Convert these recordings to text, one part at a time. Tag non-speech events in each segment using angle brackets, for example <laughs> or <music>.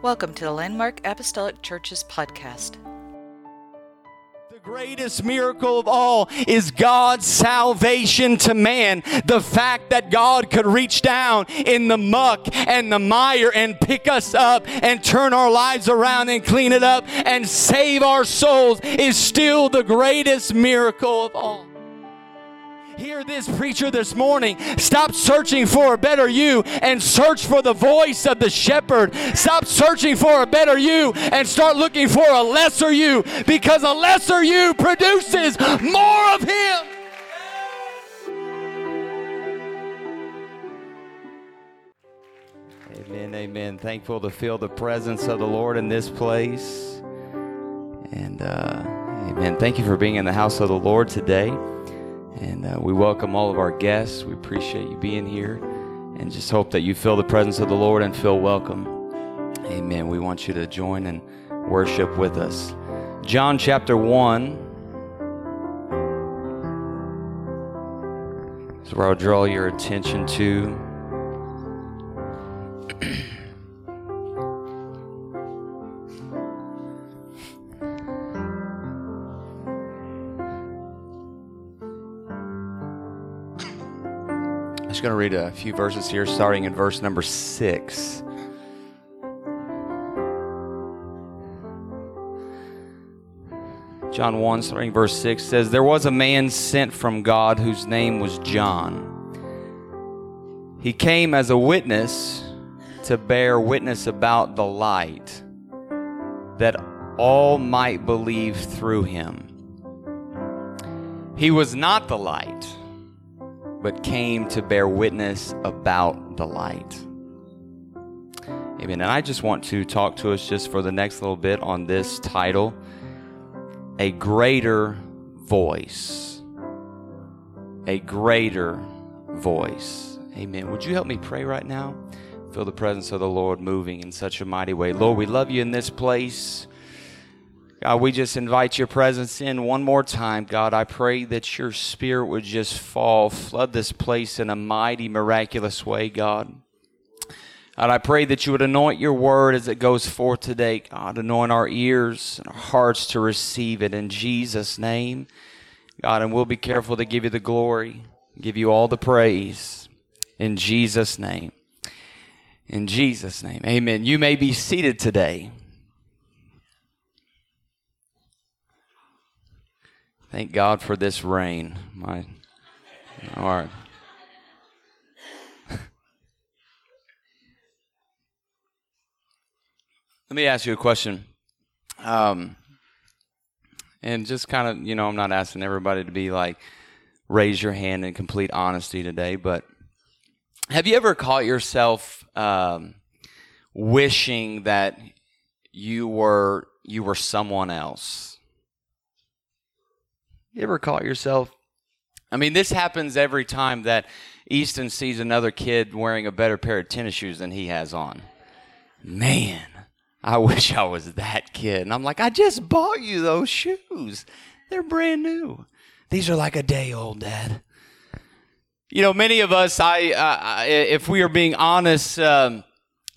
Welcome to the Landmark Apostolic Churches podcast. The greatest miracle of all is God's salvation to man. The fact that God could reach down in the muck and the mire and pick us up and turn our lives around and clean it up and save our souls is still the greatest miracle of all. Hear this preacher this morning. Stop searching for a better you and search for the voice of the shepherd. Stop searching for a better you and start looking for a lesser you because a lesser you produces more of him. Amen, amen. Thankful to feel the presence of the Lord in this place. And, uh, amen. Thank you for being in the house of the Lord today. And uh, we welcome all of our guests. We appreciate you being here and just hope that you feel the presence of the Lord and feel welcome. Amen. We want you to join and worship with us. John chapter 1 is where I'll draw your attention to. Going to read a few verses here, starting in verse number six. John 1, starting verse 6 says, There was a man sent from God whose name was John. He came as a witness to bear witness about the light, that all might believe through him. He was not the light but came to bear witness about the light. Amen. And I just want to talk to us just for the next little bit on this title A Greater Voice. A Greater Voice. Amen. Would you help me pray right now? Feel the presence of the Lord moving in such a mighty way. Lord, we love you in this place. God, we just invite your presence in one more time. God, I pray that your spirit would just fall, flood this place in a mighty, miraculous way, God. God, I pray that you would anoint your word as it goes forth today, God. Anoint our ears and our hearts to receive it in Jesus' name. God, and we'll be careful to give you the glory, give you all the praise in Jesus' name. In Jesus' name. Amen. You may be seated today. Thank God for this rain. My, all right. <laughs> Let me ask you a question. Um, and just kind of, you know, I'm not asking everybody to be like, raise your hand in complete honesty today, but have you ever caught yourself um, wishing that you were you were someone else? You ever caught yourself? I mean, this happens every time that Easton sees another kid wearing a better pair of tennis shoes than he has on. Man, I <laughs> wish I was that kid. And I'm like, I just bought you those shoes. They're brand new. These are like a day old, Dad. You know, many of us, I, uh, if we are being honest, um,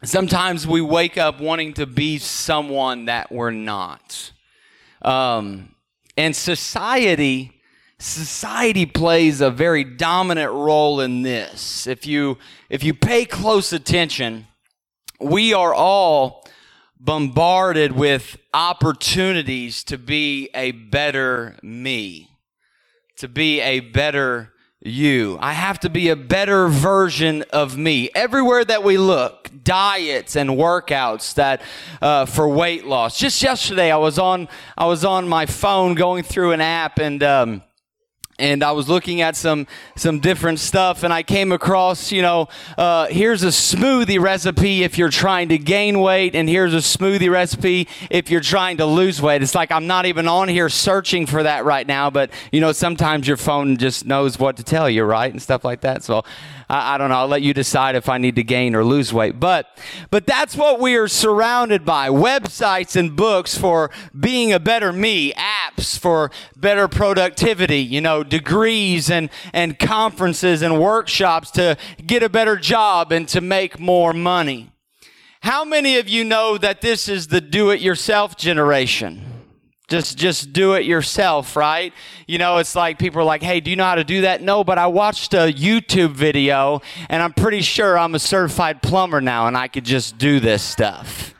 sometimes we wake up wanting to be someone that we're not. Um, and society society plays a very dominant role in this. If you if you pay close attention, we are all bombarded with opportunities to be a better me, to be a better you. I have to be a better version of me. Everywhere that we look, diets and workouts that uh, for weight loss. Just yesterday, I was on I was on my phone going through an app and. Um, and I was looking at some some different stuff, and I came across, you know, uh, here's a smoothie recipe if you're trying to gain weight, and here's a smoothie recipe if you're trying to lose weight. It's like I'm not even on here searching for that right now, but you know, sometimes your phone just knows what to tell you, right, and stuff like that. So I, don't know. I'll let you decide if I need to gain or lose weight. But, but that's what we are surrounded by. Websites and books for being a better me, for better productivity, you know, degrees and, and conferences and workshops to get a better job and to make more money. How many of you know that this is the do it yourself generation? Just, just do it yourself, right? You know, it's like people are like, hey, do you know how to do that? No, but I watched a YouTube video and I'm pretty sure I'm a certified plumber now and I could just do this stuff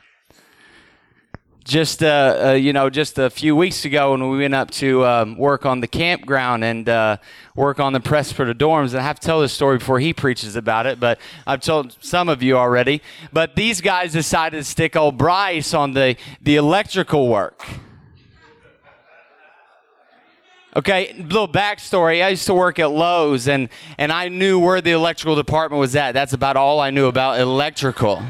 just uh, uh, you know just a few weeks ago when we went up to um, work on the campground and uh, work on the the dorms and i have to tell this story before he preaches about it but i've told some of you already but these guys decided to stick old bryce on the, the electrical work Okay, little backstory. I used to work at Lowe's and, and I knew where the electrical department was at. That's about all I knew about electrical.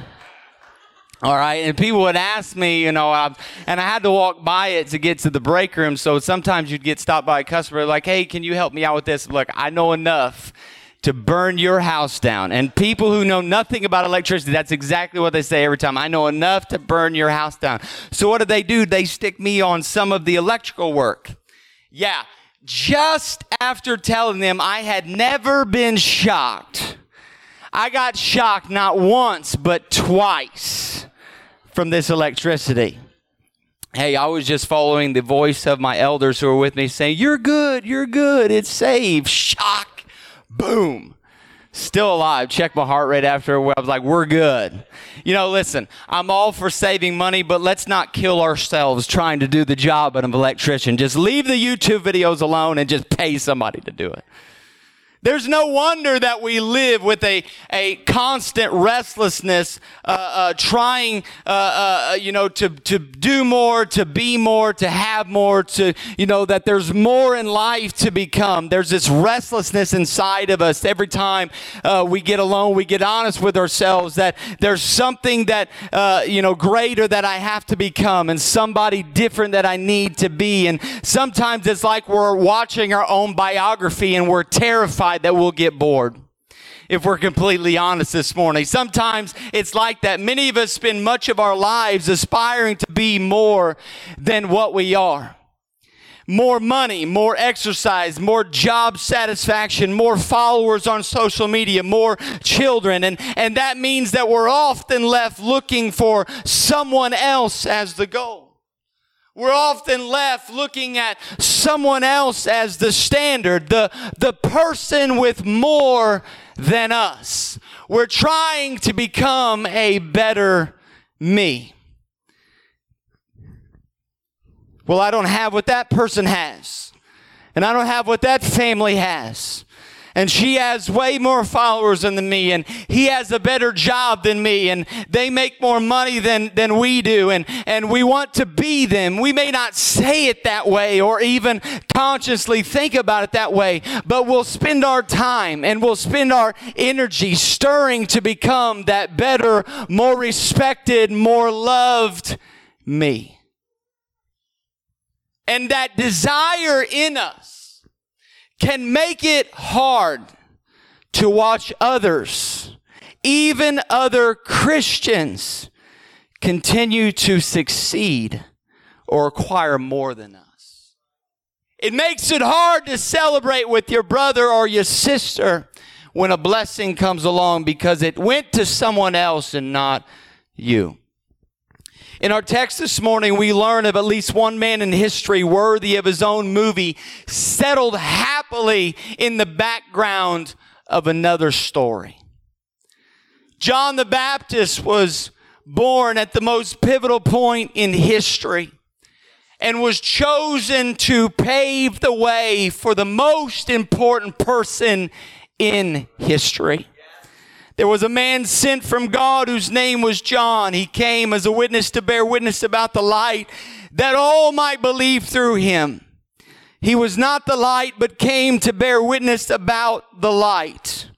All right, and people would ask me, you know, uh, and I had to walk by it to get to the break room. So sometimes you'd get stopped by a customer like, "Hey, can you help me out with this?" Look, I know enough to burn your house down. And people who know nothing about electricity, that's exactly what they say every time. I know enough to burn your house down. So what do they do? They stick me on some of the electrical work. Yeah, just after telling them I had never been shocked. I got shocked not once, but twice from this electricity. Hey, I was just following the voice of my elders who were with me saying, You're good, you're good, it's saved. Shock, boom. Still alive. Check my heart rate after. I was like, We're good. You know, listen, I'm all for saving money, but let's not kill ourselves trying to do the job of an electrician. Just leave the YouTube videos alone and just pay somebody to do it. There's no wonder that we live with a, a constant restlessness, uh, uh, trying, uh, uh, you know, to, to do more, to be more, to have more, to, you know, that there's more in life to become. There's this restlessness inside of us every time uh, we get alone, we get honest with ourselves that there's something that, uh, you know, greater that I have to become and somebody different that I need to be. And sometimes it's like we're watching our own biography and we're terrified that we'll get bored. If we're completely honest this morning, sometimes it's like that. Many of us spend much of our lives aspiring to be more than what we are more money, more exercise, more job satisfaction, more followers on social media, more children. And, and that means that we're often left looking for someone else as the goal. We're often left looking at someone else as the standard, the, the person with more than us. We're trying to become a better me. Well, I don't have what that person has, and I don't have what that family has and she has way more followers than me and he has a better job than me and they make more money than, than we do and, and we want to be them. We may not say it that way or even consciously think about it that way, but we'll spend our time and we'll spend our energy stirring to become that better, more respected, more loved me. And that desire in us can make it hard to watch others, even other Christians, continue to succeed or acquire more than us. It makes it hard to celebrate with your brother or your sister when a blessing comes along because it went to someone else and not you. In our text this morning, we learn of at least one man in history worthy of his own movie, settled happily in the background of another story. John the Baptist was born at the most pivotal point in history and was chosen to pave the way for the most important person in history. There was a man sent from God whose name was John. He came as a witness to bear witness about the light that all might believe through him. He was not the light, but came to bear witness about the light.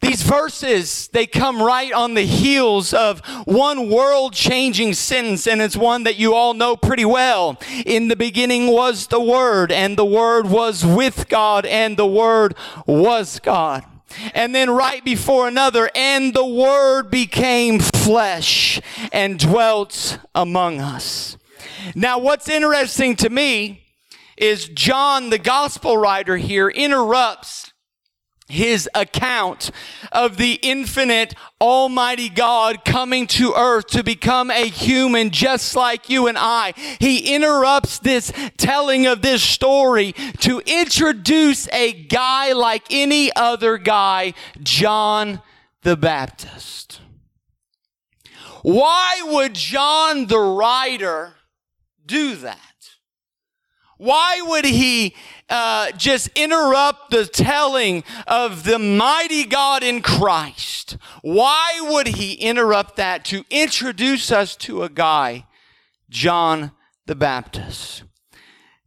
These verses, they come right on the heels of one world changing sentence, and it's one that you all know pretty well. In the beginning was the Word, and the Word was with God, and the Word was God. And then right before another, and the Word became flesh and dwelt among us. Now, what's interesting to me is John, the gospel writer here, interrupts his account of the infinite almighty God coming to earth to become a human just like you and I. He interrupts this telling of this story to introduce a guy like any other guy, John the Baptist. Why would John the writer do that? Why would he uh, just interrupt the telling of the mighty God in Christ. Why would he interrupt that to introduce us to a guy, John the Baptist?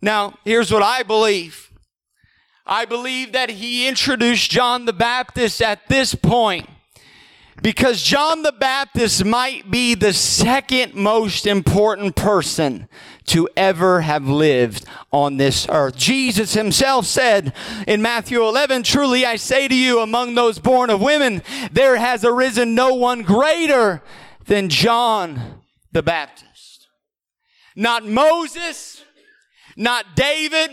Now, here's what I believe. I believe that he introduced John the Baptist at this point because John the Baptist might be the second most important person to ever have lived on this earth. Jesus himself said in Matthew 11, Truly I say to you, among those born of women, there has arisen no one greater than John the Baptist. Not Moses, not David,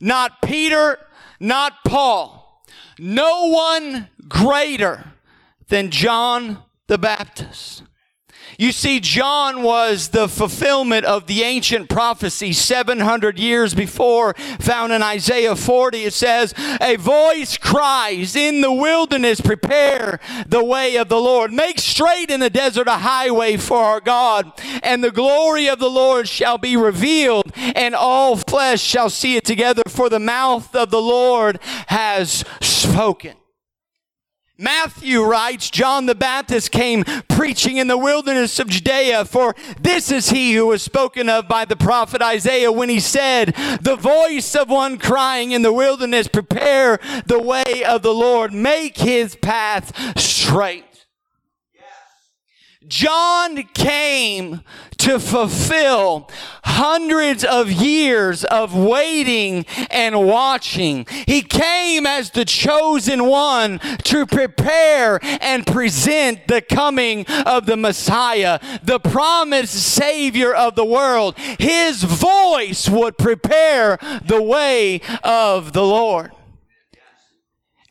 not Peter, not Paul. No one greater than John the Baptist. You see, John was the fulfillment of the ancient prophecy 700 years before, found in Isaiah 40. It says, A voice cries in the wilderness, prepare the way of the Lord. Make straight in the desert a highway for our God. And the glory of the Lord shall be revealed, and all flesh shall see it together, for the mouth of the Lord has spoken. Matthew writes, John the Baptist came preaching in the wilderness of Judea, for this is he who was spoken of by the prophet Isaiah when he said, The voice of one crying in the wilderness, prepare the way of the Lord, make his path straight. John came to fulfill hundreds of years of waiting and watching. He came as the chosen one to prepare and present the coming of the Messiah, the promised Savior of the world. His voice would prepare the way of the Lord.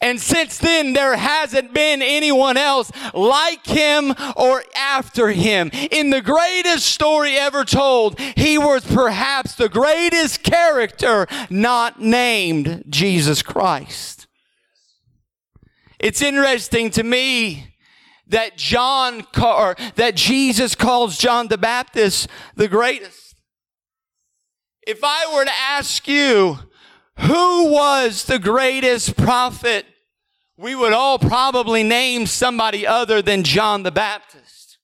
And since then, there hasn't been anyone else like him or after him. In the greatest story ever told, he was perhaps the greatest character not named Jesus Christ. It's interesting to me that John or that Jesus calls John the Baptist the greatest. If I were to ask you, who was the greatest prophet? We would all probably name somebody other than John the Baptist.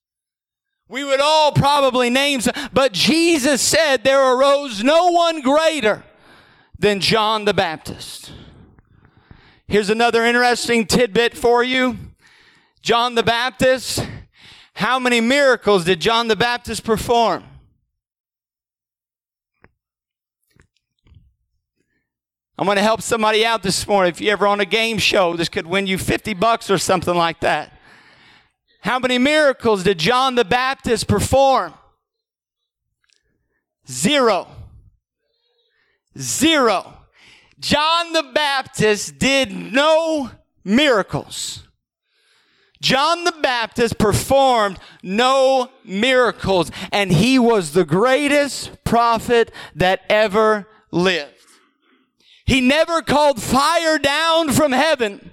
We would all probably name, but Jesus said there arose no one greater than John the Baptist. Here's another interesting tidbit for you. John the Baptist, how many miracles did John the Baptist perform? I'm going to help somebody out this morning. If you're ever on a game show, this could win you 50 bucks or something like that. How many miracles did John the Baptist perform? Zero. Zero. John the Baptist did no miracles. John the Baptist performed no miracles, and he was the greatest prophet that ever lived. He never called fire down from heaven.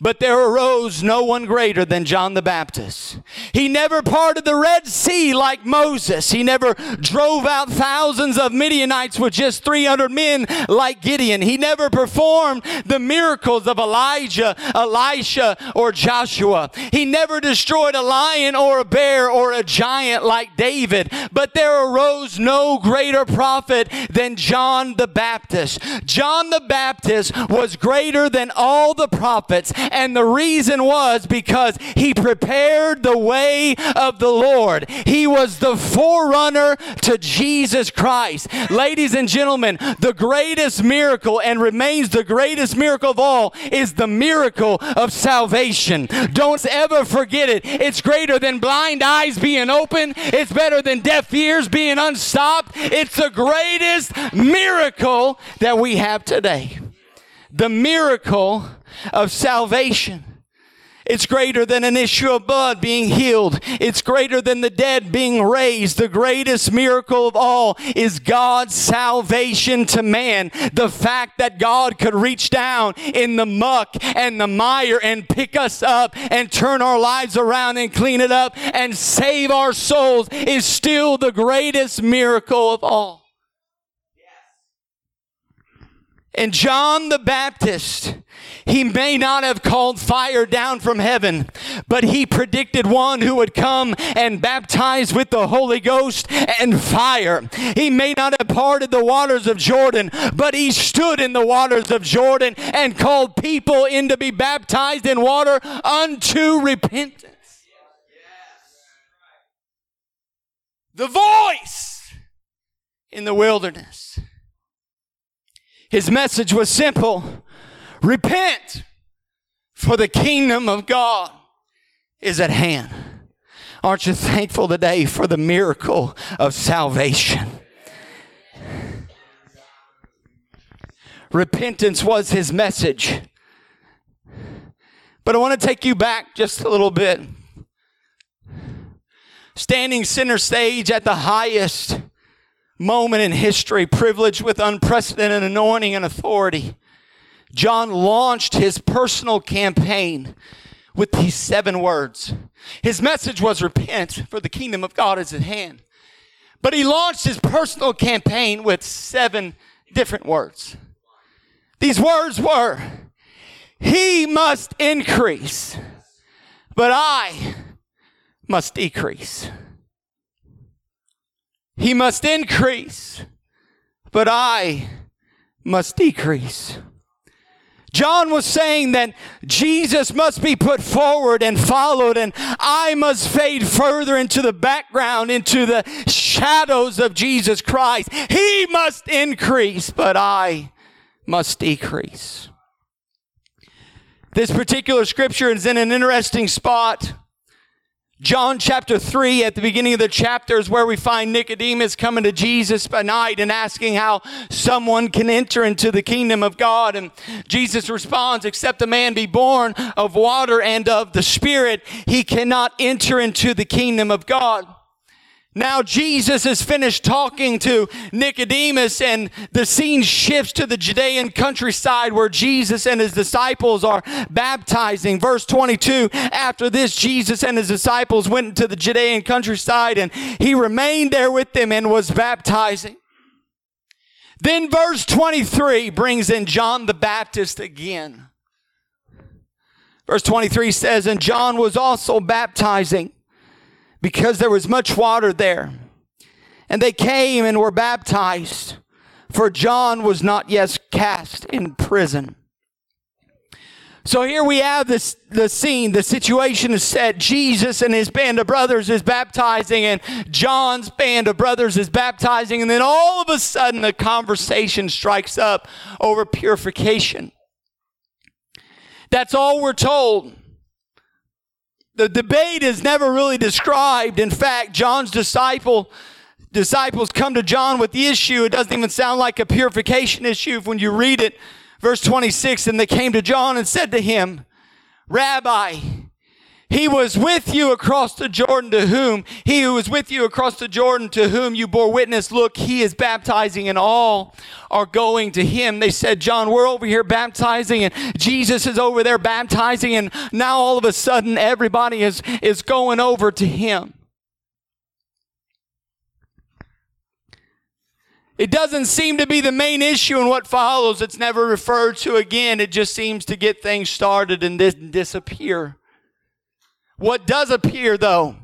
But there arose no one greater than John the Baptist. He never parted the Red Sea like Moses. He never drove out thousands of Midianites with just 300 men like Gideon. He never performed the miracles of Elijah, Elisha, or Joshua. He never destroyed a lion or a bear or a giant like David. But there arose no greater prophet than John the Baptist. John the Baptist was greater than all the prophets and the reason was because he prepared the way of the Lord. He was the forerunner to Jesus Christ. Ladies and gentlemen, the greatest miracle and remains the greatest miracle of all is the miracle of salvation. Don't ever forget it. It's greater than blind eyes being open. It's better than deaf ears being unstopped. It's the greatest miracle that we have today. The miracle of salvation. It's greater than an issue of blood being healed. It's greater than the dead being raised. The greatest miracle of all is God's salvation to man. The fact that God could reach down in the muck and the mire and pick us up and turn our lives around and clean it up and save our souls is still the greatest miracle of all. And John the Baptist, he may not have called fire down from heaven, but he predicted one who would come and baptize with the Holy Ghost and fire. He may not have parted the waters of Jordan, but he stood in the waters of Jordan and called people in to be baptized in water unto repentance. The voice in the wilderness. His message was simple repent, for the kingdom of God is at hand. Aren't you thankful today for the miracle of salvation? Repentance was his message. But I want to take you back just a little bit. Standing center stage at the highest moment in history, privileged with unprecedented anointing and authority, John launched his personal campaign with these seven words. His message was repent, for the kingdom of God is at hand. But he launched his personal campaign with seven different words. These words were, He must increase, but I must decrease. He must increase, but I must decrease. John was saying that Jesus must be put forward and followed, and I must fade further into the background, into the shadows of Jesus Christ. He must increase, but I must decrease. This particular scripture is in an interesting spot John chapter 3, at the beginning of the chapter, is where we find Nicodemus coming to Jesus by night and asking how someone can enter into the kingdom of God. And Jesus responds, Except a man be born of water and of the Spirit, he cannot enter into the kingdom of God. Now Jesus has finished talking to Nicodemus and the scene shifts to the Judean countryside where Jesus and his disciples are baptizing. Verse 22, after this, Jesus and his disciples went into the Judean countryside and he remained there with them and was baptizing. Then verse 23 brings in John the Baptist again. Verse 23 says, and John was also baptizing because there was much water there. And they came and were baptized, for John was not yet cast in prison. So here we have this, the scene, the situation is set. Jesus and his band of brothers is baptizing, and John's band of brothers is baptizing, and then all of a sudden a conversation strikes up over purification. That's all we're told. The debate is never really described. In fact, John's disciple disciples come to John with the issue. It doesn't even sound like a purification issue when you read it. Verse 26, and they came to John and said to him, Rabbi, he was with you across the Jordan to whom, he who was with you across the Jordan to whom you bore witness, look, he is baptizing and all are going to him. They said, John, we're over here baptizing and Jesus is over there baptizing and now all of a sudden everybody is, is going over to him. It doesn't seem to be the main issue in what follows. It's never referred to again. It just seems to get things started and then disappear. What does appear, though,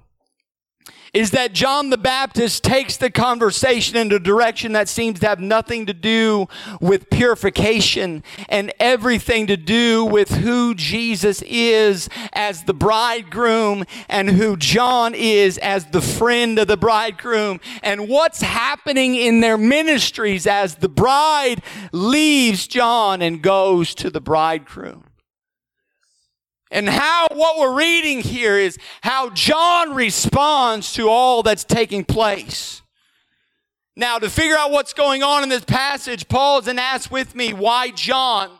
is that John the Baptist takes the conversation in a direction that seems to have nothing to do with purification and everything to do with who Jesus is as the bridegroom and who John is as the friend of the bridegroom and what's happening in their ministries as the bride leaves John and goes to the bridegroom. And how, what we're reading here is how John responds to all that's taking place. Now, to figure out what's going on in this passage, pause and ask with me why John,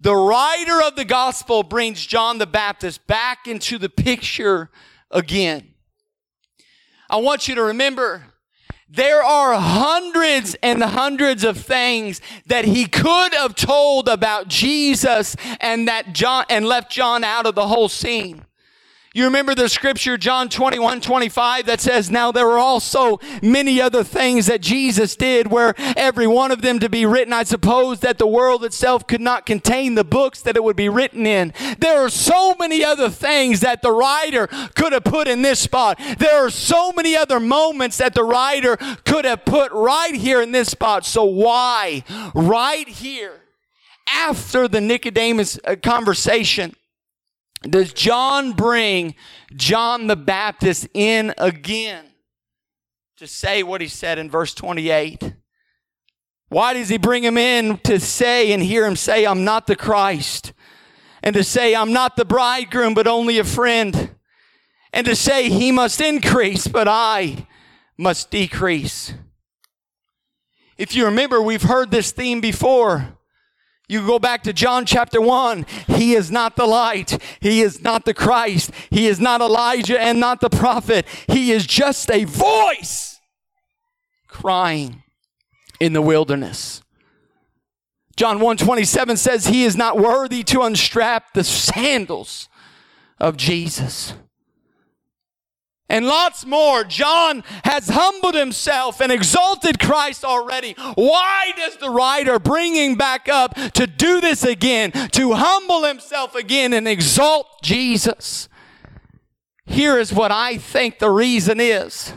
the writer of the gospel brings John the Baptist back into the picture again. I want you to remember there are hundreds and hundreds of things that he could have told about Jesus and that John and left John out of the whole scene. You remember the scripture, John 21, 25, that says, Now there were also many other things that Jesus did, where every one of them to be written. I suppose that the world itself could not contain the books that it would be written in. There are so many other things that the writer could have put in this spot. There are so many other moments that the writer could have put right here in this spot. So why, right here, after the Nicodemus uh, conversation, does John bring John the Baptist in again to say what he said in verse 28? Why does he bring him in to say and hear him say, I'm not the Christ? And to say, I'm not the bridegroom, but only a friend. And to say, he must increase, but I must decrease. If you remember, we've heard this theme before. You go back to John chapter 1. He is not the light. He is not the Christ. He is not Elijah and not the prophet. He is just a voice crying in the wilderness. John 127 says he is not worthy to unstrap the sandals of Jesus and lots more. John has humbled himself and exalted Christ already. Why does the writer bring him back up to do this again, to humble himself again and exalt Jesus? Here is what I think the reason is.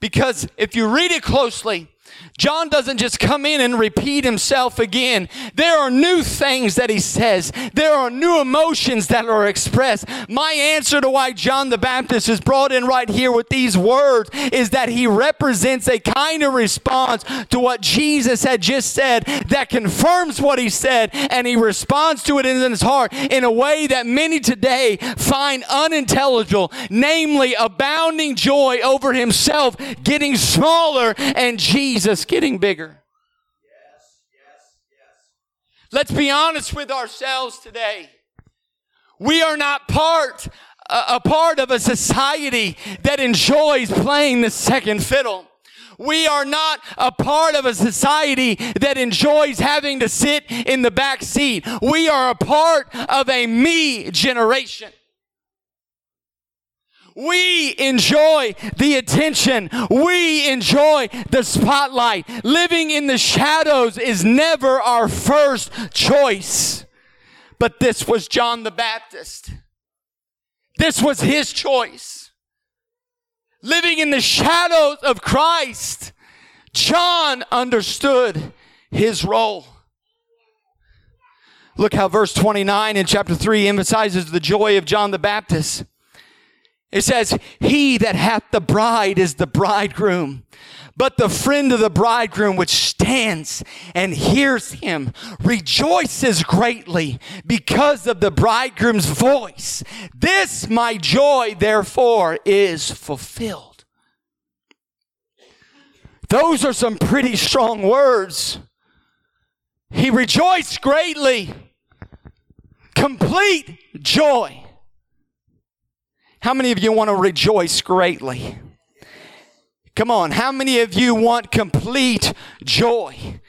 Because if you read it closely, John doesn't just come in and repeat himself again. There are new things that he says. There are new emotions that are expressed. My answer to why John the Baptist is brought in right here with these words is that he represents a kind of response to what Jesus had just said that confirms what he said and he responds to it in his heart in a way that many today find unintelligible, namely abounding joy over himself getting smaller and Jesus getting bigger. Let's be honest with ourselves today. We are not part a part of a society that enjoys playing the second fiddle. We are not a part of a society that enjoys having to sit in the back seat. We are a part of a me generation. We enjoy the attention. We enjoy the spotlight. Living in the shadows is never our first choice. But this was John the Baptist. This was his choice. Living in the shadows of Christ, John understood his role. Look how verse 29 in chapter 3 emphasizes the joy of John the Baptist. It says, He that hath the bride is the bridegroom. But the friend of the bridegroom which stands and hears him rejoices greatly because of the bridegroom's voice. This my joy therefore is fulfilled. Those are some pretty strong words. He rejoiced greatly. Complete joy. How many of you want to rejoice greatly? Come on, how many of you want complete joy?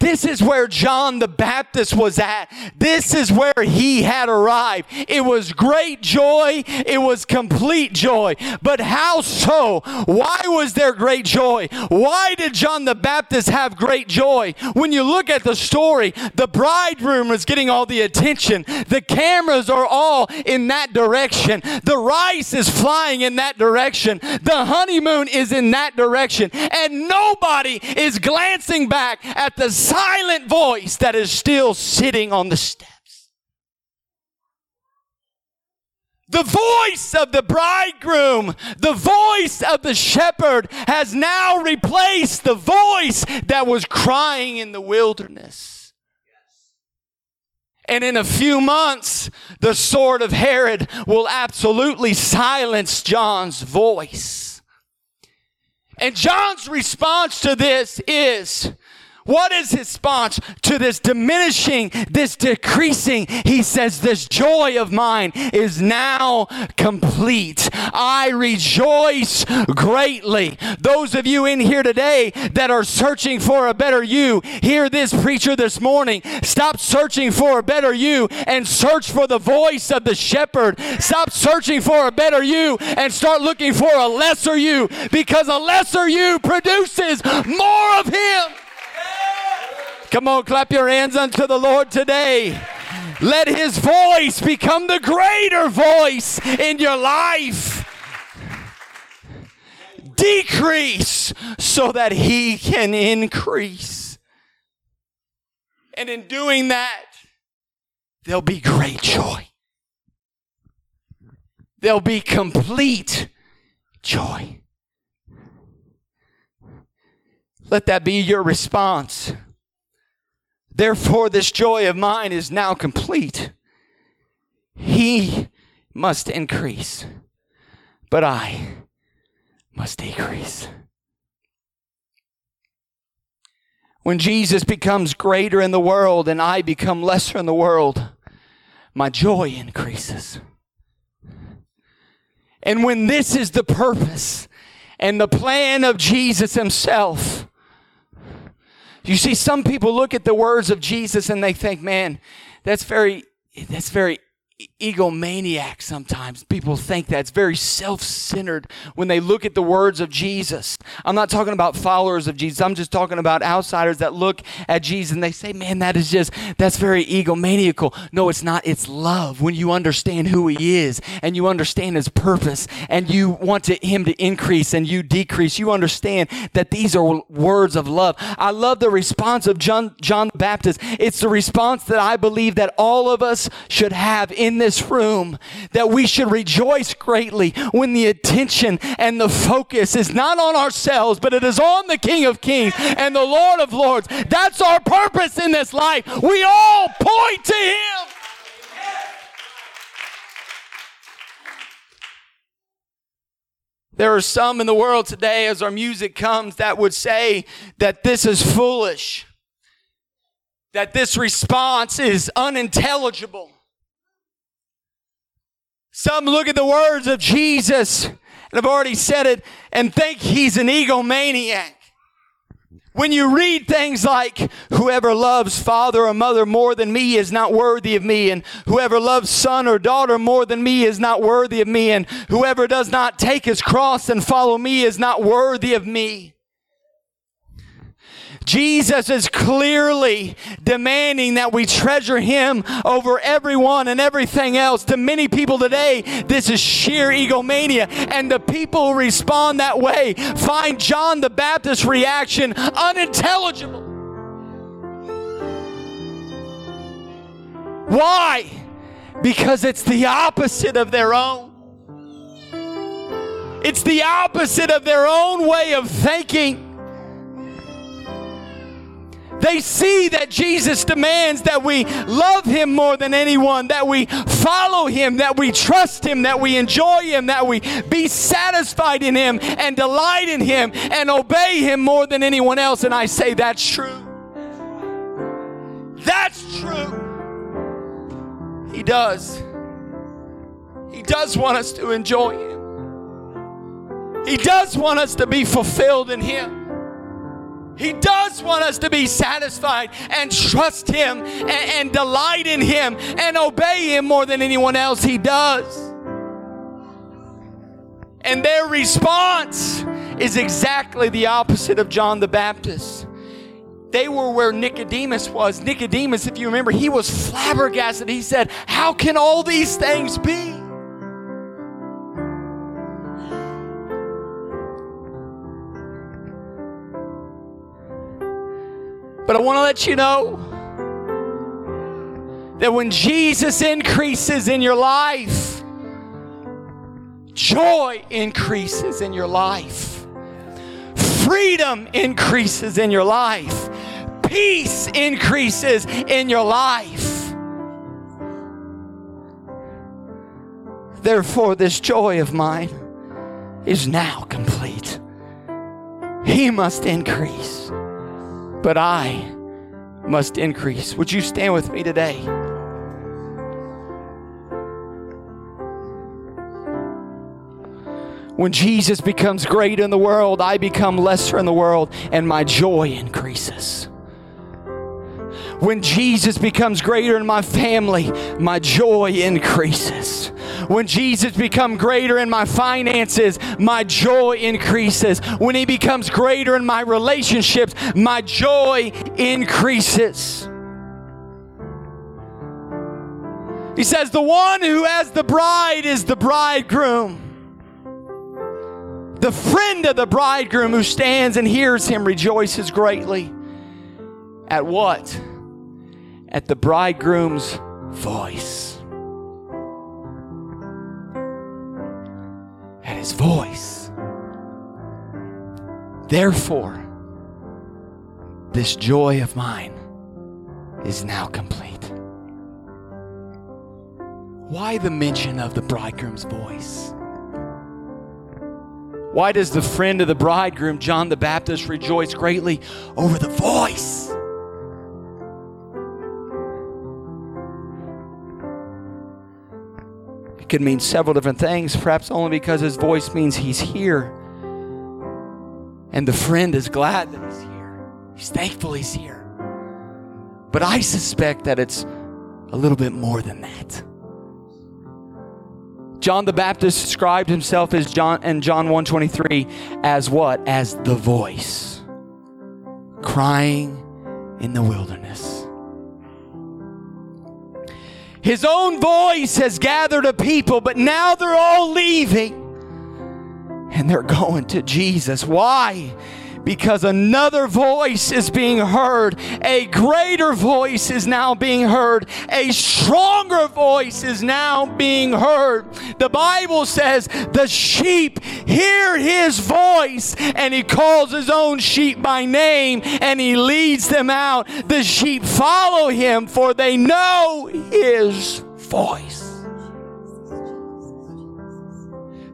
This is where John the Baptist was at. This is where he had arrived. It was great joy. It was complete joy. But how so? Why was there great joy? Why did John the Baptist have great joy? When you look at the story, the bridegroom is getting all the attention. The cameras are all in that direction. The rice is flying in that direction. The honeymoon is in that direction. And nobody is glancing back at the silent voice that is still sitting on the steps. The voice of the bridegroom, the voice of the shepherd has now replaced the voice that was crying in the wilderness. And in a few months, the sword of Herod will absolutely silence John's voice. And John's response to this is What is his response to this diminishing, this decreasing? He says, This joy of mine is now complete. I rejoice greatly. Those of you in here today that are searching for a better you, hear this preacher this morning. Stop searching for a better you and search for the voice of the shepherd. Stop searching for a better you and start looking for a lesser you because a lesser you produces more of him. Come on, clap your hands unto the Lord today. Let his voice become the greater voice in your life. Decrease so that he can increase. And in doing that, there'll be great joy. There'll be complete joy. Let that be your response. Therefore, this joy of mine is now complete. He must increase, but I must decrease. When Jesus becomes greater in the world and I become lesser in the world, my joy increases. And when this is the purpose and the plan of Jesus Himself, you see, some people look at the words of Jesus and they think, man, that's very, that's very egomaniac sometimes. People think that's very self centered when they look at the words of Jesus. I'm not talking about followers of Jesus, I'm just talking about outsiders that look at Jesus and they say, man, that is just, that's very egomaniacal. No, it's not. It's love when you understand who He is and you understand His purpose and you want to, Him to increase and you decrease. You understand that these are words of love. I love the response of John, John the Baptist. It's the response that I believe that all of us should have in in this room that we should rejoice greatly when the attention and the focus is not on ourselves, but it is on the King of Kings and the Lord of Lords. That's our purpose in this life. We all point to Him. There are some in the world today, as our music comes, that would say that this is foolish, that this response is unintelligible. Some look at the words of Jesus, and I've already said it, and think he's an egomaniac. When you read things like, whoever loves father or mother more than me is not worthy of me, and whoever loves son or daughter more than me is not worthy of me, and whoever does not take his cross and follow me is not worthy of me. Jesus is clearly demanding that we treasure him over everyone and everything else. To many people today, this is sheer egomania. And the people who respond that way find John the Baptist's reaction unintelligible. Why? Because it's the opposite of their own. It's the opposite of their own way of thinking. They see that Jesus demands that we love him more than anyone, that we follow him, that we trust him, that we enjoy him, that we be satisfied in him and delight in him and obey him more than anyone else. And I say that's true. That's true. He does. He does want us to enjoy him. He does want us to be fulfilled in him. He does want us to be satisfied and trust Him and, and, delight in Him and obey Him more than anyone else. He does. And their response is exactly the opposite of John the Baptist. They were where Nicodemus was. Nicodemus, if you remember, he was flabbergasted. He said, How can all these things be? But I want to let you know that when Jesus increases in your life, joy increases in your life, freedom increases in your life, peace increases in your life. Therefore, this joy of mine is now complete. He must increase but I must increase. Would you stand with me today? When Jesus becomes great in the world, I become lesser in the world, and my joy increases. When Jesus becomes greater in my family, my joy increases. When Jesus becomes greater in my finances, my joy increases. When he becomes greater in my relationships, my joy increases. He says, The one who has the bride is the bridegroom. The friend of the bridegroom who stands and hears him rejoices greatly. At what? At the bridegroom's voice. At his voice. Therefore, this joy of mine is now complete. Why the mention of the bridegroom's voice? Why does the friend of the bridegroom, John the Baptist, rejoice greatly over the voice? It could mean several different things, perhaps only because his voice means he's here. And the friend is glad that he's here. He's thankful he's here. But I suspect that it's a little bit more than that. John the Baptist described himself as John in John 123 as what? As the voice crying in the wilderness. His own voice has gathered a people, but now they're all leaving and they're going to Jesus. Why? Because another voice is being heard. A greater voice is now being heard. A stronger voice is now being heard. The Bible says the sheep hear his voice and he calls his own sheep by name and he leads them out. The sheep follow him for they know his voice.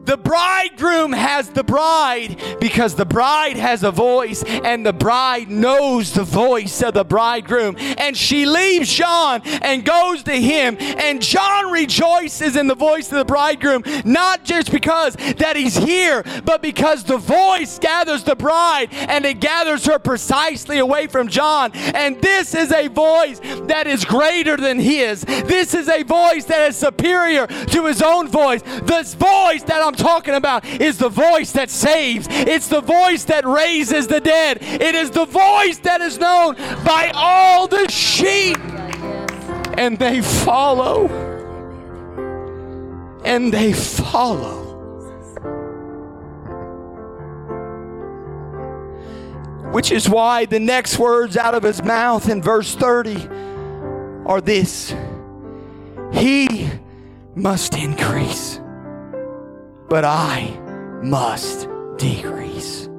The bridegroom has the bride because the bride has a voice and the bride knows the voice of the bridegroom. And she leaves John and goes to him. And John rejoices in the voice of the bridegroom, not just because that he's here, but because the voice gathers the bride and it gathers her precisely away from John. And this is a voice that is greater than his. This is a voice that is superior to his own voice. This voice that I'm I'm talking about is the voice that saves. It's the voice that raises the dead. It is the voice that is known by all the sheep. And they follow. And they follow. Which is why the next words out of his mouth in verse 30 are this He must increase but I must decrease.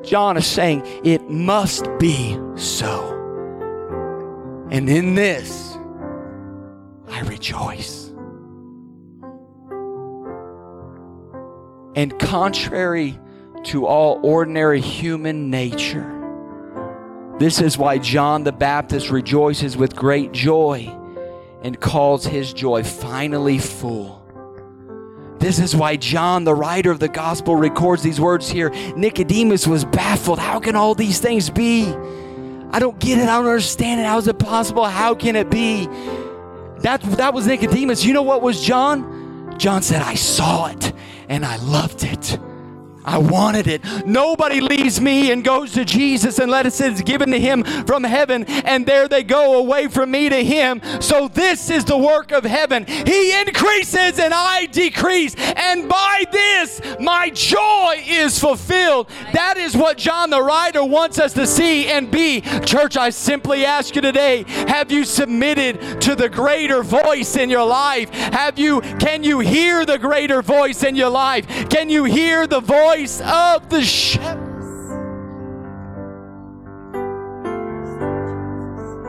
John is saying it must be so. And in this, I rejoice. And contrary to all ordinary human nature, this is why John the Baptist rejoices with great joy and calls his joy finally full. This is why John, the writer of the gospel, records these words here. Nicodemus was baffled. How can all these things be? I don't get it. I don't understand it. How is it possible? How can it be? That, that was Nicodemus. You know what was John? John said, I saw it and I loved it. I wanted it. Nobody leaves me and goes to Jesus unless it's given to him from heaven, and there they go away from me to him. So this is the work of heaven. He increases and I decrease, and by this my joy is fulfilled. That is what John the writer wants us to see and be. Church, I simply ask you today, have you submitted to the greater voice in your life? Have you can you hear the greater voice in your life? Can you hear the voice voice of the shepherd.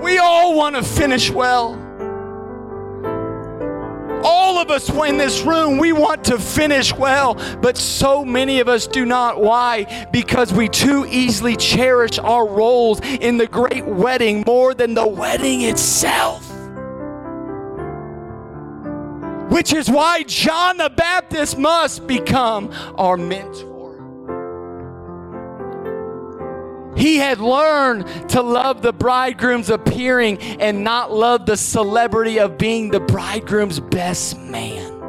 We all want to finish well. All of us in this room, we want to finish well, but so many of us do not. Why? Because we too easily cherish our roles in the great wedding more than the wedding itself. Which is why John the Baptist must become our mentor. He had learned to love the bridegroom's appearing and not love the celebrity of being the bridegroom's best man.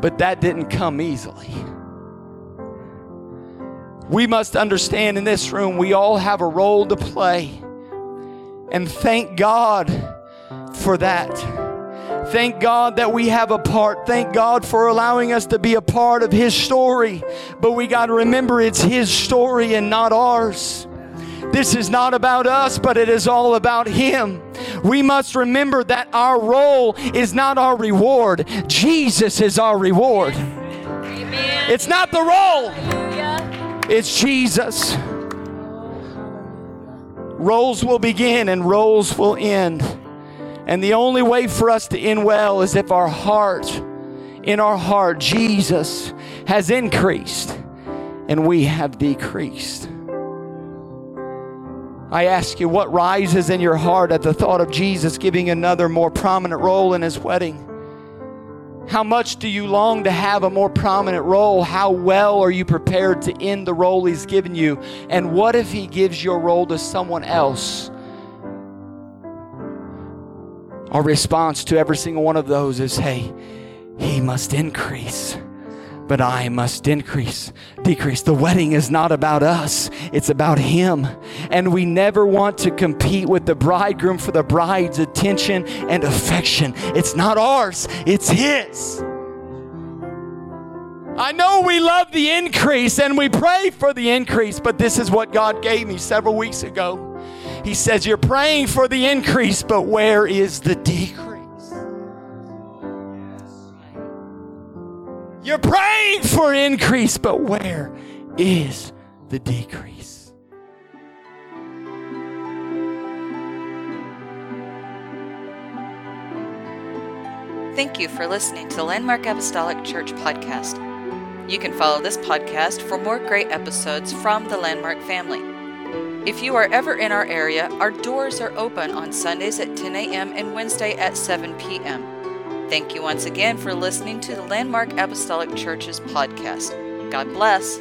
But that didn't come easily. We must understand in this room we all have a role to play. And thank God for that. Thank God that we have a part. Thank God for allowing us to be a part of His story. But we got to remember it's His story and not ours. This is not about us, but it is all about Him. We must remember that our role is not our reward, Jesus is our reward. Amen. It's not the role, it's Jesus. Roles will begin and roles will end. And the only way for us to end well is if our heart, in our heart, Jesus has increased and we have decreased. I ask you, what rises in your heart at the thought of Jesus giving another more prominent role in his wedding? How much do you long to have a more prominent role? How well are you prepared to end the role he's given you? And what if he gives your role to someone else our response to every single one of those is hey, he must increase, but I must increase, decrease. The wedding is not about us, it's about him. And we never want to compete with the bridegroom for the bride's attention and affection. It's not ours, it's his. I know we love the increase and we pray for the increase, but this is what God gave me several weeks ago. He says, You're praying for the increase, but where is the decrease? You're praying for increase, but where is the decrease? Thank you for listening to the Landmark Apostolic Church podcast. You can follow this podcast for more great episodes from the Landmark family. If you are ever in our area, our doors are open on Sundays at 10 a.m. and Wednesday at 7 p.m. Thank you once again for listening to the Landmark Apostolic Church's podcast. God bless.